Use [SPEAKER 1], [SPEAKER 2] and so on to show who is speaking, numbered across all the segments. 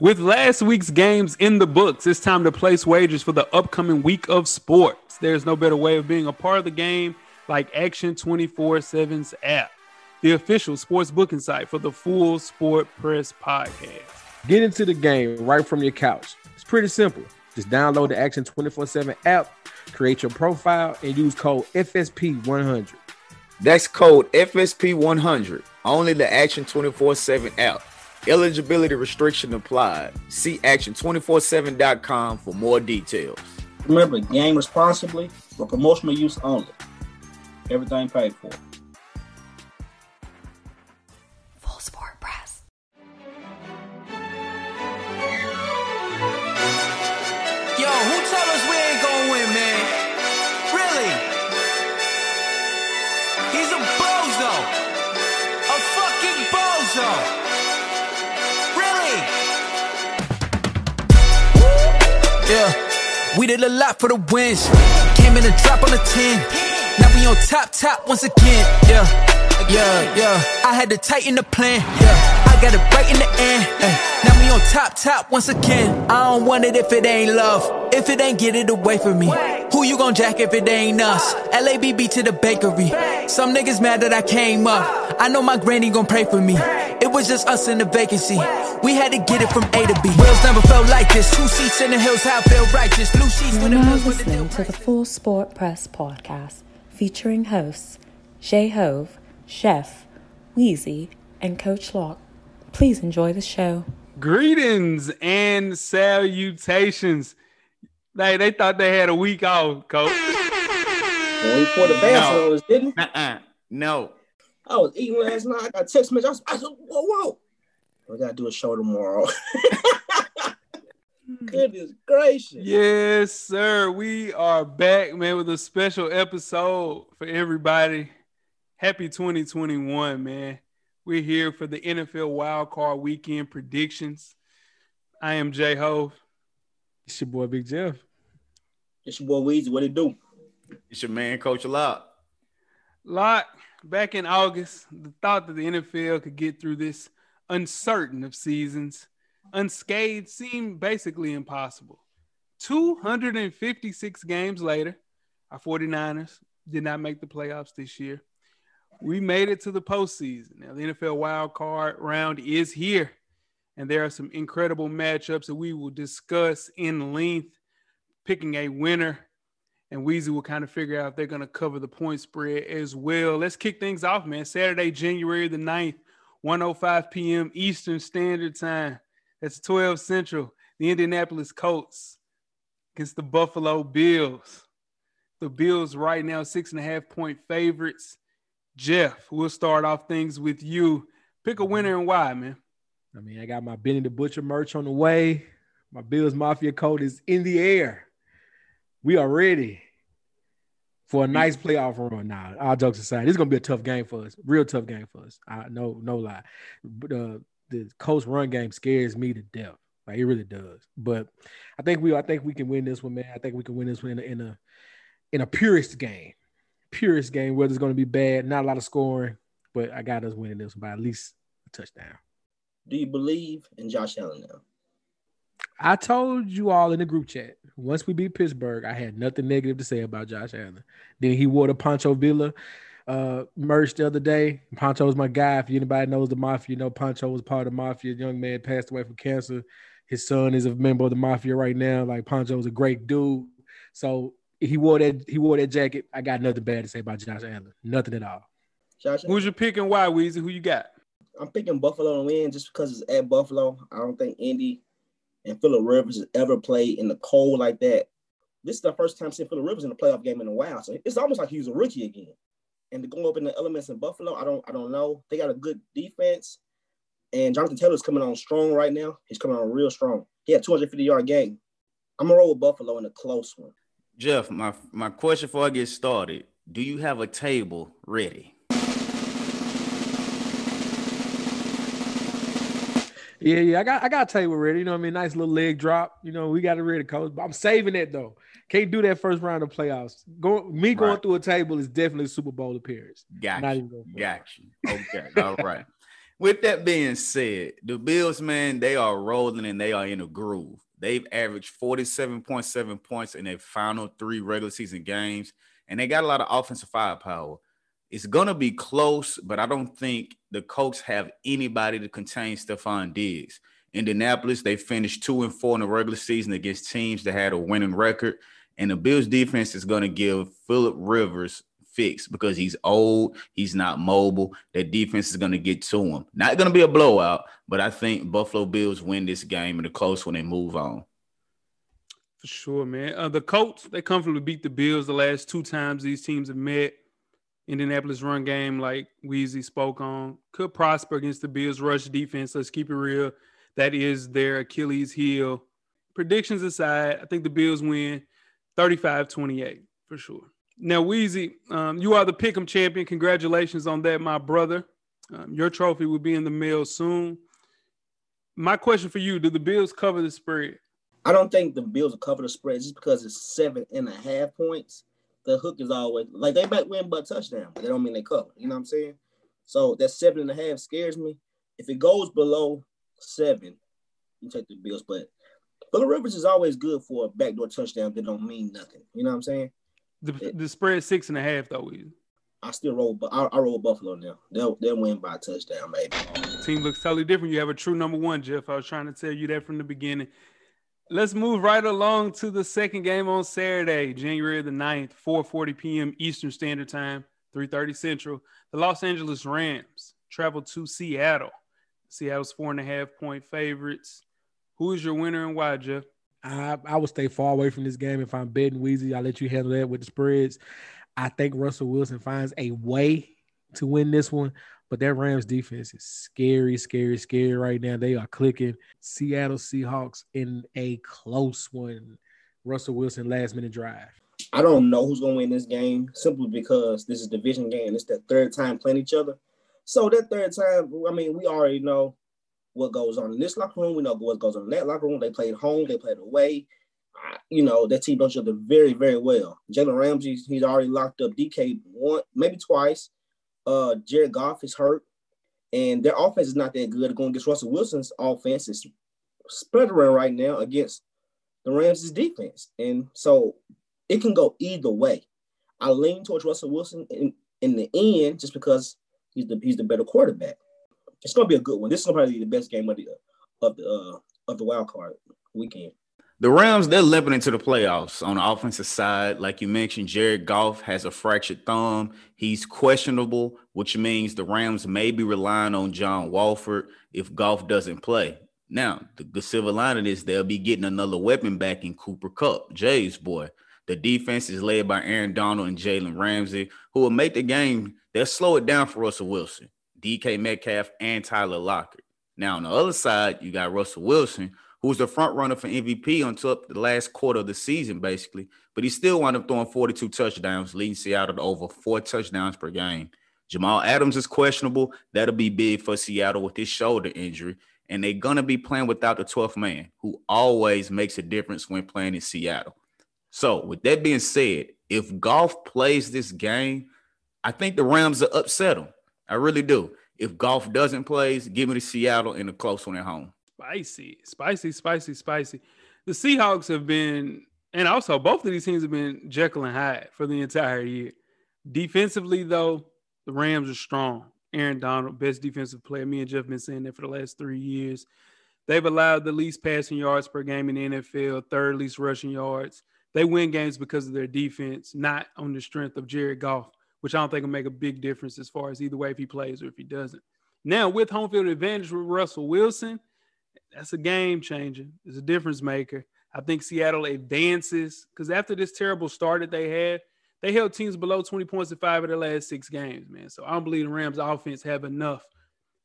[SPEAKER 1] With last week's games in the books, it's time to place wagers for the upcoming week of sports. There's no better way of being a part of the game like Action 24 7's app, the official sports booking site for the full Sport Press podcast.
[SPEAKER 2] Get into the game right from your couch. It's pretty simple. Just download the Action 24 7 app, create your profile, and use code FSP100.
[SPEAKER 3] That's code FSP100. Only the Action 24 7 app. Eligibility restriction applied. See action247.com for more details.
[SPEAKER 4] Remember, game responsibly for promotional use only. Everything paid for.
[SPEAKER 5] Yeah, we did a lot for the wins. Came in a drop on the 10. Now we on top, top once again. Yeah, yeah, yeah. I had to tighten the plan. Yeah, I got it right in the end. Ay, now we on top, top once again. I don't want it if it ain't love. If it ain't get it away from me. Who you gon' jack if it ain't us? LABB to the bakery. Some niggas mad that I came up. I know my granny gon' pray for me. It was just us in the vacancy. We had to get it from A to B. Wheels never felt like this. Two seats in the hills, how I feel righteous. Blue sheets
[SPEAKER 6] You're
[SPEAKER 5] when the
[SPEAKER 6] now
[SPEAKER 5] bills with the deal
[SPEAKER 6] listening to the Full Sport Press podcast featuring hosts Jay Hove, Jeff, Weezy, and Coach Locke. Please enjoy the show.
[SPEAKER 1] Greetings and salutations. They, they thought they had a week off, coach.
[SPEAKER 4] When we poured the bass
[SPEAKER 3] No.
[SPEAKER 4] didn't we?
[SPEAKER 3] Uh-uh. No.
[SPEAKER 4] I was eating last night. I got text message. I, was, I said, whoa, whoa. We got to do a show tomorrow. Goodness gracious.
[SPEAKER 1] Yes, sir. We are back, man, with a special episode for everybody. Happy 2021, man. We're here for the NFL Wild Card weekend predictions. I am Jay Hove.
[SPEAKER 2] It's your boy Big Jeff.
[SPEAKER 4] It's your boy Weezy. What it do?
[SPEAKER 3] It's your man, Coach Lock.
[SPEAKER 1] Lock, back in August, the thought that the NFL could get through this uncertain of seasons unscathed seemed basically impossible. 256 games later, our 49ers did not make the playoffs this year. We made it to the postseason. Now, the NFL wild card round is here, and there are some incredible matchups that we will discuss in length, picking a winner and Weezy will kind of figure out if they're going to cover the point spread as well. Let's kick things off, man. Saturday, January the 9th, 105 p.m. Eastern Standard Time. That's 12 Central. The Indianapolis Colts against the Buffalo Bills. The Bills right now, six and a half point favorites. Jeff, we'll start off things with you. Pick a winner and why, man.
[SPEAKER 2] I mean, I got my Benny the Butcher merch on the way. My Bills Mafia coat is in the air. We are ready for a nice playoff run now. All jokes aside, this is gonna be a tough game for us. Real tough game for us. I no no lie. But uh, the Colts run game scares me to death. Like it really does. But I think we I think we can win this one, man. I think we can win this one in a in a, in a purest game. Purest game, whether it's gonna be bad, not a lot of scoring, but I got us winning this one by at least a touchdown.
[SPEAKER 4] Do you believe in Josh Allen now?
[SPEAKER 2] I told you all in the group chat. Once we beat Pittsburgh, I had nothing negative to say about Josh Allen. Then he wore the Pancho Villa uh, merch the other day. Pancho was my guy. If anybody knows the mafia, you know Pancho was part of the mafia. Young man passed away from cancer. His son is a member of the mafia right now. Like Pancho was a great dude. So he wore that he wore that jacket. I got nothing bad to say about Josh Allen. Nothing at all.
[SPEAKER 4] Josh
[SPEAKER 1] Who's your pick and why, Weezy? Who you got?
[SPEAKER 4] I'm picking Buffalo to win just because it's at Buffalo. I don't think Indy and Philip Rivers has ever played in the cold like that. This is the first time seeing Philip Rivers in a playoff game in a while. So it's almost like he was a rookie again. And to go up in the elements in Buffalo, I don't I don't know. They got a good defense. And Jonathan Taylor's coming on strong right now. He's coming on real strong. He had 250 yard game. I'm gonna roll with Buffalo in a close one.
[SPEAKER 3] Jeff, my my question before I get started: Do you have a table ready?
[SPEAKER 2] Yeah, yeah, I got I got a table ready. You know what I mean? Nice little leg drop. You know, we got to ready, to coach. But I'm saving it though. Can't do that first round of playoffs. Go me going
[SPEAKER 3] Right.
[SPEAKER 2] through a table is definitely a Super Bowl appearance.
[SPEAKER 3] Got
[SPEAKER 2] Not even going for it.
[SPEAKER 3] Got you. Okay. All right. With that being said, the Bills, man, they are rolling and they are in a groove. They've averaged 47.7 points in their final three regular season games, and they got a lot of offensive firepower. It's gonna be close, but I don't think the Colts have anybody to contain Stefon Diggs. Indianapolis, they finished two and four in the regular season against teams that had a winning record. And the Bills defense is to give Philip Rivers fix because he's old, he's not mobile. That defense is to get to him. Not to be a blowout, but I think Buffalo Bills win this game in a close when they move on.
[SPEAKER 1] For sure, man. Uh, the Colts, they comfortably beat the Bills the last two times these teams have met. Indianapolis run game, like Weezy spoke on, could prosper against the Bills rush defense. Let's keep it real. That is their Achilles heel. Predictions aside, I think the Bills win 35 28 for sure. Now, Weezy, um, you are the Pick'em champion. Congratulations on that, my brother. Um, your trophy will be in the mail soon. My question for you Do the Bills cover the spread?
[SPEAKER 4] I don't think the Bills will cover the spread just because it's seven and a half points. The hook is always like they might win a touchdown, but they don't mean they cover. You know what I'm saying? So that seven and a half scares me. If it goes below seven, you take the Bills. But Philip Rivers is always good for a backdoor touchdown that don't mean nothing. You know what I'm saying?
[SPEAKER 1] The, the spread six and a half though. Weezy.
[SPEAKER 4] I still roll, but I, I roll Buffalo now. They'll they'll win by a touchdown, maybe.
[SPEAKER 1] Team looks totally different. You have a true number one, Jeff. I was trying to tell you that from the beginning. Let's move right along to the second game on Saturday, January the 9th, 4:40 p.m. Eastern Standard Time, 3:30 Central. The Los Angeles Rams travel to Seattle. Seattle's four and a half point favorites. Who is your winner and why, Jeff?
[SPEAKER 2] I, I would stay far away from this game if I'm betting Weezy. I'll let you handle that with the spreads. I think Russell Wilson finds a way to win this one, but that Rams defense is scary, scary, scary right now. They are clicking. Seattle Seahawks in a close one. Russell Wilson last minute drive.
[SPEAKER 4] I don't know who's gonna win this game simply because this is division game. It's the third time playing each other. So that third time, I mean, we already know what goes on in this locker room. We know what goes on in that locker room. They played home, they played away. I- You know, that team knows each other very, very well. Jalen Ramsey, he's already locked up DK one, maybe twice. Uh Jared Goff is hurt, and their offense is not that good. Going against Russell Wilson's offense is sputtering right now against the Rams' defense. And so it can go either way. I lean towards Russell Wilson in, in the end just because he's the he's the better quarterback. It's gonna be a good one. This is probably the best game of the of the uh, of the wild card weekend.
[SPEAKER 3] The Rams, they're limping into the playoffs on the offensive side. Like you mentioned, Jared Goff has a fractured thumb. He's questionable, which means the Rams may be relying on John Wolford if Goff doesn't play. Now, the, the silver lining is they'll be getting another weapon back in Cooper Kupp, Jay's boy. The defense is led by Aaron Donald and Jalen Ramsey, who will make the game. They'll slow it down for Russell Wilson, DK Metcalf, and Tyler Lockett. Now, on the other side, you got Russell Wilson, who's the front runner for MVP until the last quarter of the season, basically. But he still wound up throwing 42 touchdowns, leading Seattle to over four touchdowns per game. Jamal Adams is questionable. That'll be big for Seattle with his shoulder injury. And they're going to be playing without the 12th man, who always makes a difference when playing in Seattle. So, with that being said, if Goff plays this game, I think the Rams are upset him. I really do. If Goff doesn't play, give me the Seattle in a close one at home.
[SPEAKER 1] Spicy, spicy, spicy, spicy. The Seahawks have been, and also both of these teams have been Jekyll and Hyde for the entire year. Defensively, though, the Rams are strong. Aaron Donald, best defensive player. Me and Jeff been saying that for the last three years. They've allowed the least passing yards per game in the NFL, third least rushing yards. They win games because of their defense, not on the strength of Jared Goff, which I don't think will make a big difference as far as either way if he plays or if he doesn't. Now, with home field advantage with Russell Wilson, that's a game changer. It's a difference maker. I think Seattle advances because after this terrible start that they had, they held teams below 20 points in five of their last six games, man. So I don't believe the Rams offense have enough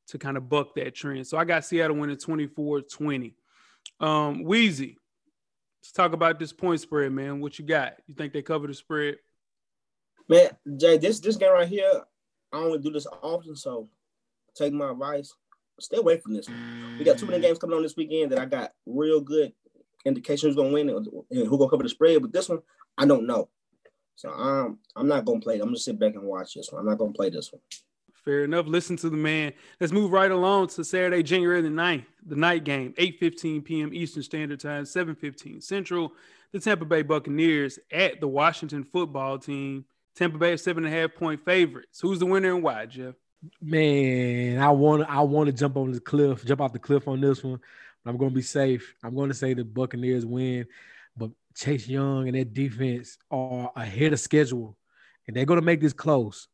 [SPEAKER 1] to kind of buck that trend. So I got Seattle winning 24 20. Um, Weezy, let's talk about this point spread, man. What you got? You think they cover the spread?
[SPEAKER 4] Man, Jay, this this game right here, I only do this often, so take my advice. Stay away from this. We got too many games coming on this weekend that I got real good indication who's gonna win and who gonna cover the spread. But this one, I don't know. So um, I'm not gonna play. It. I'm gonna sit back and watch this one. I'm not gonna play this one.
[SPEAKER 1] Fair enough. Listen to the man. Let's move right along to Saturday, January the 9th, the night game, 8:15 p.m. Eastern Standard Time, 7:15 Central. The Tampa Bay Buccaneers at the Washington football team. Tampa Bay seven and a half point favorites. Who's the winner and why, Jeff?
[SPEAKER 2] Man, I want I want to jump on the cliff, jump off the cliff on this one. I'm going to be safe. I'm going to say the Buccaneers win, but Chase Young and that defense are ahead of schedule, and they're going to make this close.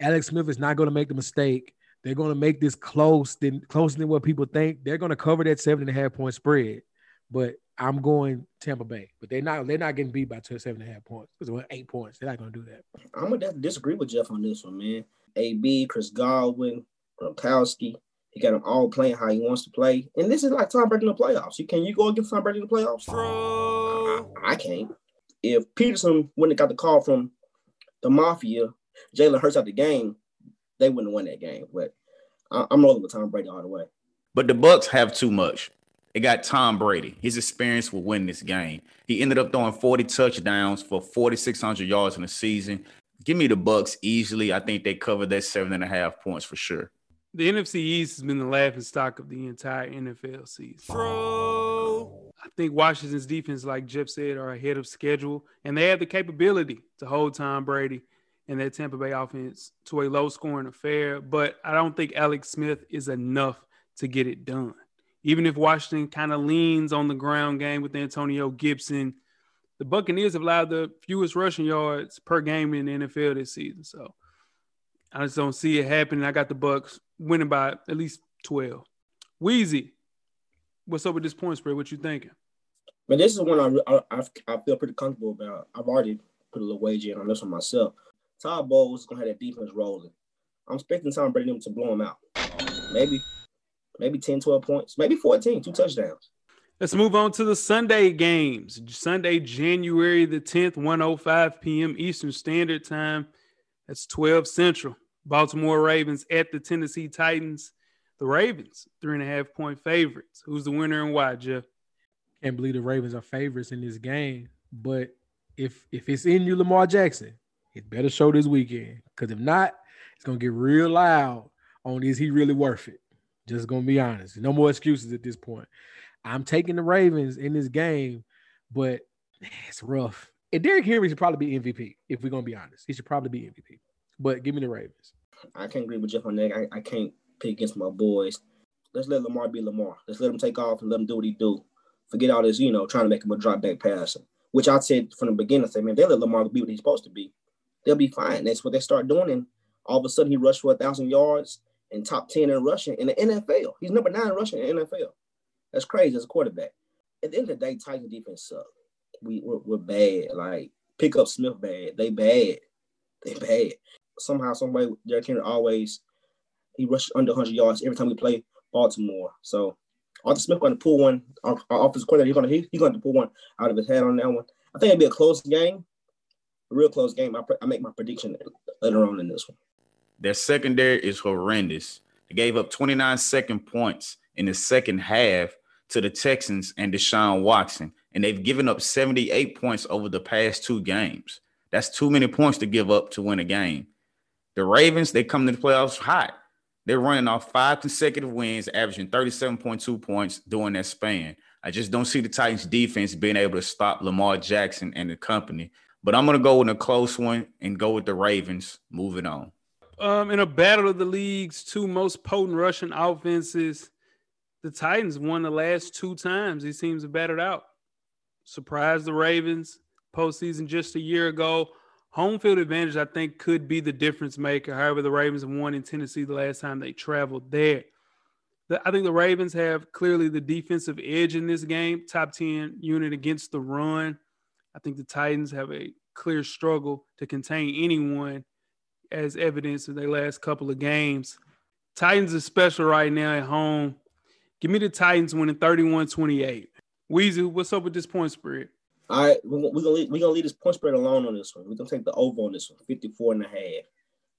[SPEAKER 2] Alex Smith is not going to make the mistake. They're going to make this close, than closer than what people think. They're going to cover that seven and a half point spread, but I'm going Tampa Bay. But they're not. They're not getting beat by two seven and a half points. It's eight points. They're not going to do that.
[SPEAKER 4] I'm gonna disagree with Jeff on this one, man. AB, Chris Godwin, Gronkowski. He got them all playing how he wants to play. And this is like Tom Brady in the playoffs. You can you go against Tom Brady in the playoffs? I, I can't. If Pederson wouldn't have got the call from the Mafia, Jalen Hurts out the game, they wouldn't have won that game. But I, I'm rolling with Tom Brady all the way.
[SPEAKER 3] But the Bucks have too much. They got Tom Brady. His experience will win this game. He ended up throwing 40 touchdowns for 4,600 yards in the season. Give me the Bucks easily. I think they cover that seven and a half points for sure.
[SPEAKER 1] The NFC East has been the laughing stock of the entire NFL season. Bro. I think Washington's defense, like Jeff said, are ahead of schedule, and they have the capability to hold Tom Brady and that Tampa Bay offense to a low scoring affair. But I don't think Alex Smith is enough to get it done. Even if Washington kind of leans on the ground game with Antonio Gibson, the Buccaneers have allowed the fewest rushing yards per game in the NFL this season. So I just don't see it happening. I got the Bucks winning by at least 12. Weezy, what's up with this point spread? What you thinking?
[SPEAKER 4] Man, this is one I, I, I feel pretty comfortable about. I've already put a little wager in on this one myself. Todd Bowles is gonna have that defense rolling. I'm expecting Tom Brady to blow him out. Maybe, maybe 10, 12 points, maybe 14, two touchdowns.
[SPEAKER 1] Let's move on to the Sunday games. Sunday, January the 10th, 105 p.m. Eastern Standard Time. That's 12 Central. Baltimore Ravens at the Tennessee Titans. The Ravens, three and a half point favorites. Who's the winner and why, Jeff?
[SPEAKER 2] Can't believe the Ravens are favorites in this game. But if if it's in you, Lamar Jackson, it better show this weekend. Because if not, it's gonna get real loud on is he really worth it? Just gonna be honest. No more excuses at this point. I'm taking the Ravens in this game, but it's rough. And Derrick Henry should probably be MVP, if we're gonna be honest. He should probably be MVP. But give me the Ravens.
[SPEAKER 4] I can't agree with Jeff on that. I, I can't pick against my boys. Let's let Lamar be Lamar. Let's let him take off and let him do what he do. Forget all this, you know, trying to make him a drop back passer. Which I said from the beginning, I said, man, they let Lamar be what he's supposed to be. They'll be fine. That's what they start doing. And all of a sudden he rushed for a thousand yards and top 10 in rushing in the NFL. He's number nine rushing in the NFL. That's crazy as a quarterback. At the end of the day, Titan defense suck. We we're, we're bad. Like pick up Smith bad. They bad. They bad. Somehow, some way, Derrick Henry always he rushes under 100 yards every time we play Baltimore. So Arthur Smith going to pull one. Our, our offensive coordinator, he's going to he, going to pull one out of his head on that one. I think it'll be a close game, a real close game. I, I make my prediction later on in this one.
[SPEAKER 3] Their secondary is horrendous. They gave up 29 second points in the second half to the Texans and Deshaun Watson, and they've given up 78 points over the past two games. That's too many points to give up to win a game. The Ravens, they come to the playoffs hot. They're running off five consecutive wins, averaging 37.2 points during that span. I just don't see the Titans defense being able to stop Lamar Jackson and the company. But I'm going to go with a close one and go with the Ravens. Moving on.
[SPEAKER 1] Um, in a battle of the league's two most potent rushing offenses, the Titans won the last two times these teams have battled out. Surprised the Ravens postseason just a year ago. Home field advantage, I think, could be the difference maker. However, the Ravens won in Tennessee the last time they traveled there. The, I think the Ravens have clearly the defensive edge in this game, top 10 unit against the run. I think the Titans have a clear struggle to contain anyone, as evidence in their last couple of games. Titans are special right now at home. Give me the Titans winning 31 28. Weezy, what's up with this point spread?
[SPEAKER 4] All right, we're gonna, we're gonna leave, we're gonna leave this point spread alone on this one. We're gonna take the over on this one, 54 and a half.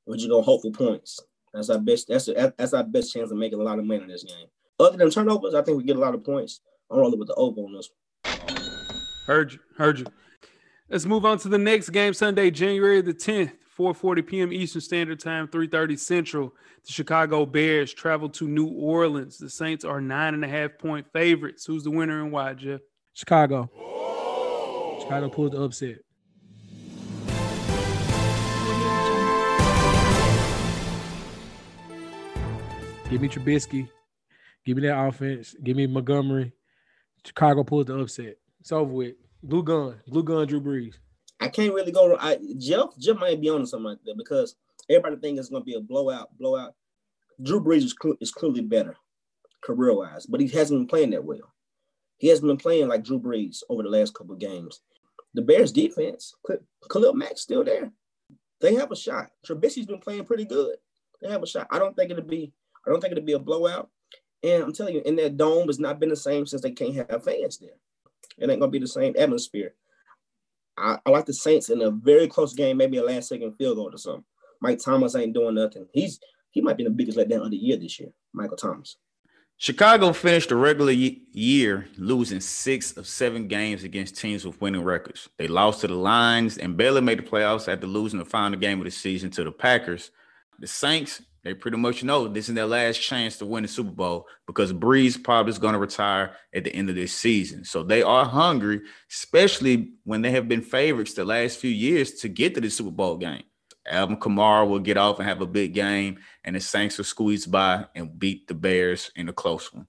[SPEAKER 4] We're just gonna hope for points. That's our best. That's that's our best chance of making a lot of money in this game. Other than turnovers, I think we get a lot of points. I'm rolling with the over on this one.
[SPEAKER 1] Heard you. Heard you. Let's move on to the next game, Sunday, January the 10th, 4:40 p.m. Eastern Standard Time, 3:30 Central. The Chicago Bears travel to New Orleans. The Saints are nine and a half point favorites. Who's the winner and why, Jeff?
[SPEAKER 2] Chicago. Chicago pulls the upset. Give me Trubisky. Give me that offense. Give me Montgomery. Chicago pulls the upset. It's over with. Blue gun. Blue gun Drew Brees.
[SPEAKER 4] I can't really go. I, Jeff, Jeff might be on something like that because everybody thinks it's going to be a blowout. Blowout. Drew Brees is, cl- is clearly better career wise, but he hasn't been playing that well. He hasn't been playing like Drew Brees over the last couple games. The Bears defense, Khalil Mack's still there. They have a shot. Trubisky's been playing pretty good. They have a shot. I don't think it'll be. I don't think it'll be a blowout. And I'm telling you, in that dome has not been the same since they can't have fans there. It ain't gonna be the same atmosphere. I, I like the Saints in a very close game, maybe a last second field goal or something. Mike Thomas ain't doing nothing. He's he might be the biggest letdown of the year this year, Michael Thomas.
[SPEAKER 3] Chicago finished the regular year losing six of seven games against teams with winning records. They lost to the Lions and barely made the playoffs after losing the final game of the season to the Packers. The Saints, they pretty much know this is their last chance to win the Super Bowl because Brees probably is going to retire at the end of this season. So they are hungry, especially when they have been favorites the last few years to get to the Super Bowl game. Alvin Kamara will get off and have a big game, and the Saints will squeeze by and beat the Bears in a close one.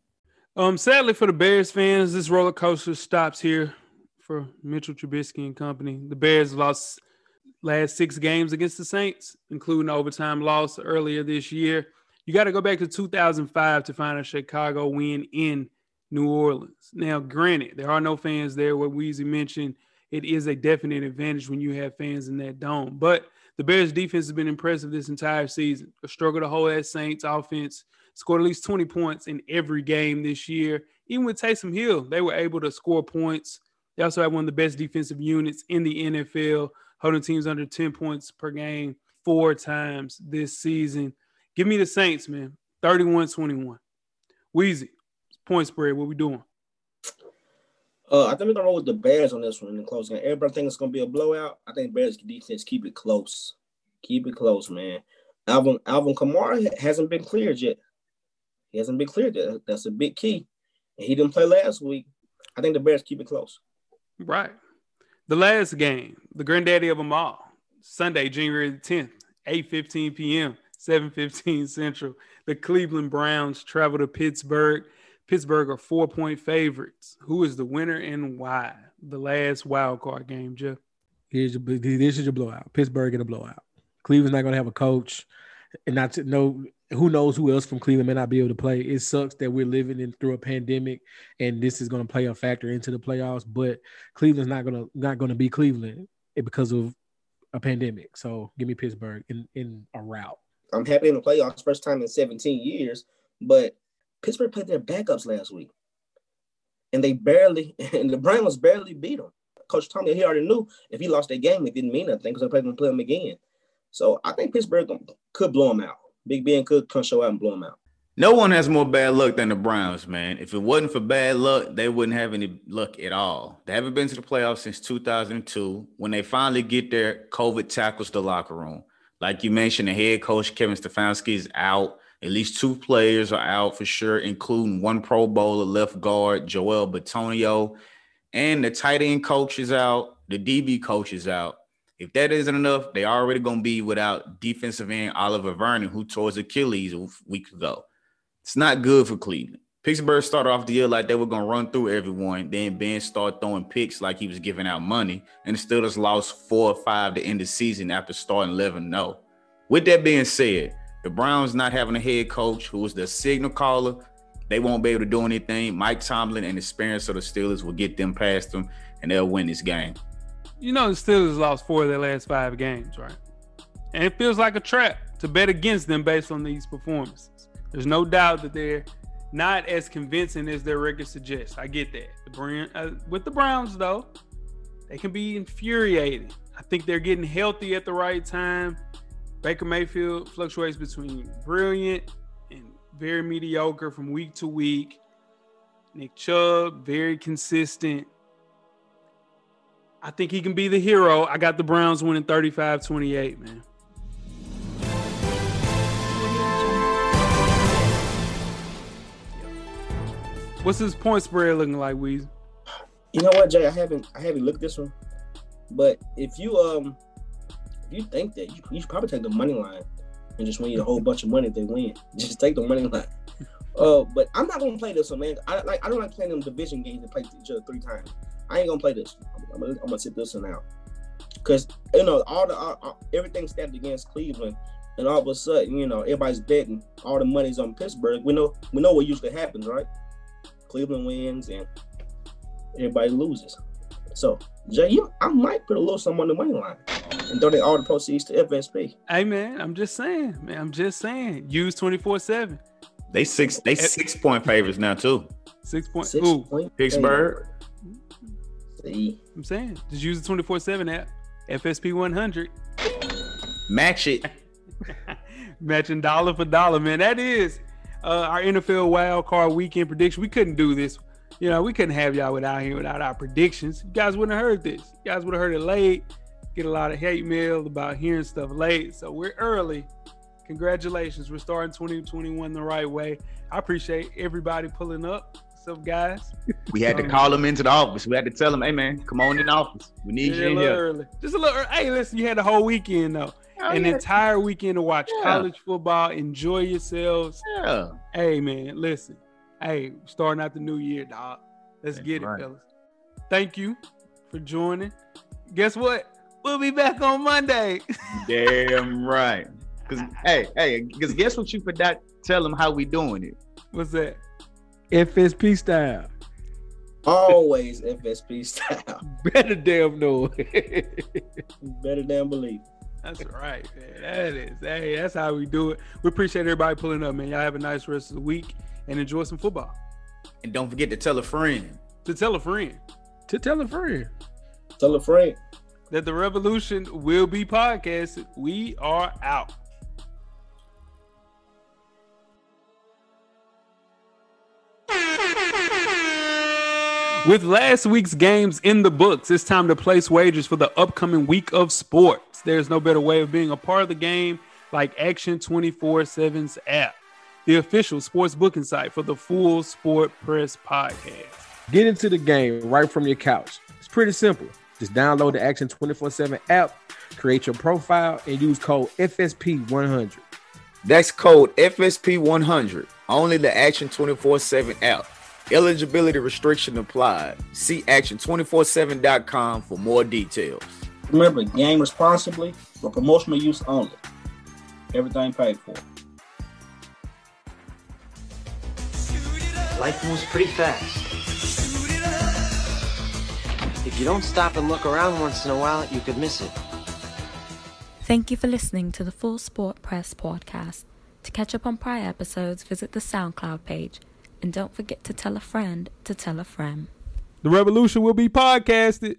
[SPEAKER 1] Um, sadly for the Bears fans, this roller coaster stops here for Mitchell Trubisky and company. The Bears lost last six games against the Saints, including overtime loss earlier this year. You got to go back to 2005 to find a Chicago win in New Orleans. Now, granted, there are no fans there. What Weezy mentioned, it is a definite advantage when you have fans in that dome. But the Bears defense has been impressive this entire season. A struggle to hold that Saints offense. Scored at least 20 points in every game this year. Even with Taysom Hill, they were able to score points. They also have one of the best defensive units in the NFL, holding teams under 10 points per game four times this season. Give me the Saints, man. 31 21. Weezy, point spread. What we doing?
[SPEAKER 4] Uh, I think we're gonna roll with the Bears on this one in the close game. Everybody thinks it's gonna be a blowout. I think Bears defense keep it close. Keep it close, man. Alvin Alvin Kamara hasn't been cleared yet. He hasn't been cleared yet. That's a big key. And he didn't play last week. I think the Bears keep it close.
[SPEAKER 1] Right. The last game, the granddaddy of them all, Sunday, January the 10th, 8:15 p.m., 7:15 Central. The Cleveland Browns travel to Pittsburgh Pittsburgh are four point favorites. Who is the winner and why? The last wild card game, Jeff.
[SPEAKER 2] Here's your, this is your blowout. Pittsburgh get a blowout. Cleveland's not going to have a coach, and not to know who knows who else from Cleveland may not be able to play. It sucks that we're living in through a pandemic, and this is going to play a factor into the playoffs. But Cleveland's not going to not going to be Cleveland because of a pandemic. So give me Pittsburgh in in a route.
[SPEAKER 4] I'm happy in the playoffs, first time in 17 years, but Pittsburgh played their backups last week, and they barely and the Browns barely beat them. Coach Tommy, he already knew if he lost that game, it didn't mean nothing because they're probably going to play them again. So I think Pittsburgh could blow them out. Big Ben could come show out and blow them out.
[SPEAKER 3] No one has more bad luck than the Browns, man. If it wasn't for bad luck, they wouldn't have any luck at all. They haven't been to the playoffs since 2002 when they finally get their COVID tackles the locker room. Like you mentioned, the head coach Kevin Stefanski is out. At least two players are out for sure, including one Pro Bowler left guard, Joel Bitonio, and the tight end coach is out, the DB coach is out. If that isn't enough, they already going to be without defensive end Oliver Vernon, who tore his Achilles a week ago. It's not good for Cleveland. Pittsburgh started off the year like they were going to run through everyone. Then Ben started throwing picks like he was giving out money, and the Steelers lost four or five to end the season after starting 11 0. With that being said, the Browns not having a head coach who was the signal caller, they won't be able to do anything. Mike Tomlin and the experience of the Steelers will get them past them, and they'll win this game.
[SPEAKER 1] You know, the Steelers lost four of their last five games, right? And it feels like a trap to bet against them based on these performances. There's no doubt that they're not as convincing as their record suggests. I get that. The uh, with the Browns though, they can be infuriating. I think they're getting healthy at the right time. Baker Mayfield fluctuates between brilliant and very mediocre from week to week. Nick Chubb, very consistent. I think he can be the hero. I got the Browns winning 35 28, man. What's his point spread looking like, Weezy?
[SPEAKER 4] You know what, Jay? I haven't I haven't looked this one, but if you um if you think that you, you should probably take the money line and just win you a whole bunch of money if they win. Just take the money line. Uh, but I'm not gonna play this one, man. I like I don't like playing them division games and play each other three times. I ain't gonna play this. I'm, I'm, gonna, I'm gonna sit this one out because you know all the all, all, everything stacked against Cleveland, and all of a sudden you know everybody's betting all the money's on Pittsburgh. We know we know what usually happens, right? Cleveland wins and everybody loses. So Jay, you, I might put a little something on the money line and donate all the proceeds to FSP.
[SPEAKER 1] Hey man, I'm just saying, man. I'm just saying. Use 24 seven.
[SPEAKER 3] They six they six point favorites now too.
[SPEAKER 1] Six point.
[SPEAKER 4] Six
[SPEAKER 1] Ooh,
[SPEAKER 4] point
[SPEAKER 3] Pittsburgh.
[SPEAKER 4] See,
[SPEAKER 1] I'm saying, just use the 24 seven app. FSP 100.
[SPEAKER 3] Match it.
[SPEAKER 1] Matching dollar for dollar, man. That is uh, our NFL wild card weekend prediction. We couldn't do this. You know, we couldn't have y'all without here without our predictions. You guys wouldn't have heard this. You guys would have heard it late. Get a lot of hate mail about hearing stuff late. So we're early. Congratulations. We're starting 2021 the right way. I appreciate everybody pulling up. What's up, guys?
[SPEAKER 3] We had to call them into the office. We had to tell them, hey man, come on in the office. We need
[SPEAKER 1] Yeah,
[SPEAKER 3] you
[SPEAKER 1] a
[SPEAKER 3] in
[SPEAKER 1] little
[SPEAKER 3] here.
[SPEAKER 1] early. Just a little early. Hey, listen, you had the whole weekend though.
[SPEAKER 3] Oh,
[SPEAKER 1] An
[SPEAKER 3] yeah.
[SPEAKER 1] entire weekend to watch
[SPEAKER 3] Yeah.
[SPEAKER 1] college football. Enjoy yourselves.
[SPEAKER 3] Yeah.
[SPEAKER 1] Hey man, listen. Hey, starting out the new year, dog. Let's
[SPEAKER 3] That's
[SPEAKER 1] get it,
[SPEAKER 3] right.
[SPEAKER 1] fellas. Thank you for joining. Guess what? We'll be back on Monday.
[SPEAKER 3] Damn right. Cause hey, hey, cause guess what you forgot? Tell them how we doing it.
[SPEAKER 1] What's that?
[SPEAKER 2] FSP style.
[SPEAKER 4] always FSP style.
[SPEAKER 2] Better damn know.
[SPEAKER 4] Better than believe.
[SPEAKER 1] That's right, man. That is. Hey, that's how we do it. We appreciate everybody pulling up, man. Y'all have a nice rest of the week and enjoy some football.
[SPEAKER 3] And don't forget to tell a friend.
[SPEAKER 1] To tell a friend
[SPEAKER 2] to tell a friend.
[SPEAKER 4] Tell a friend.
[SPEAKER 1] that the revolution will be podcasted. We are out. With last week's games in the books, it's time to place wagers for the upcoming week of sports. There's no better way of being a part of the game like Action 24 7's app, the official sports booking site for the full Sport Press podcast.
[SPEAKER 2] Get into the game right from your couch. It's pretty simple. Just download the Action 24 7 app, create your profile, and use code FSP100.
[SPEAKER 3] That's code FSP100. Only the Action 24 7 app. Eligibility restriction applied. See action247.com for more details.
[SPEAKER 4] Remember, game responsibly for promotional use only. Everything paid for.
[SPEAKER 7] Life moves pretty fast. If you don't stop and look around once in a while, you could miss it.
[SPEAKER 6] Thank you for listening to the Full Sport Press podcast. To catch up on prior episodes, visit the SoundCloud page. And don't forget to tell a friend to tell a friend.
[SPEAKER 1] The revolution will be podcasted.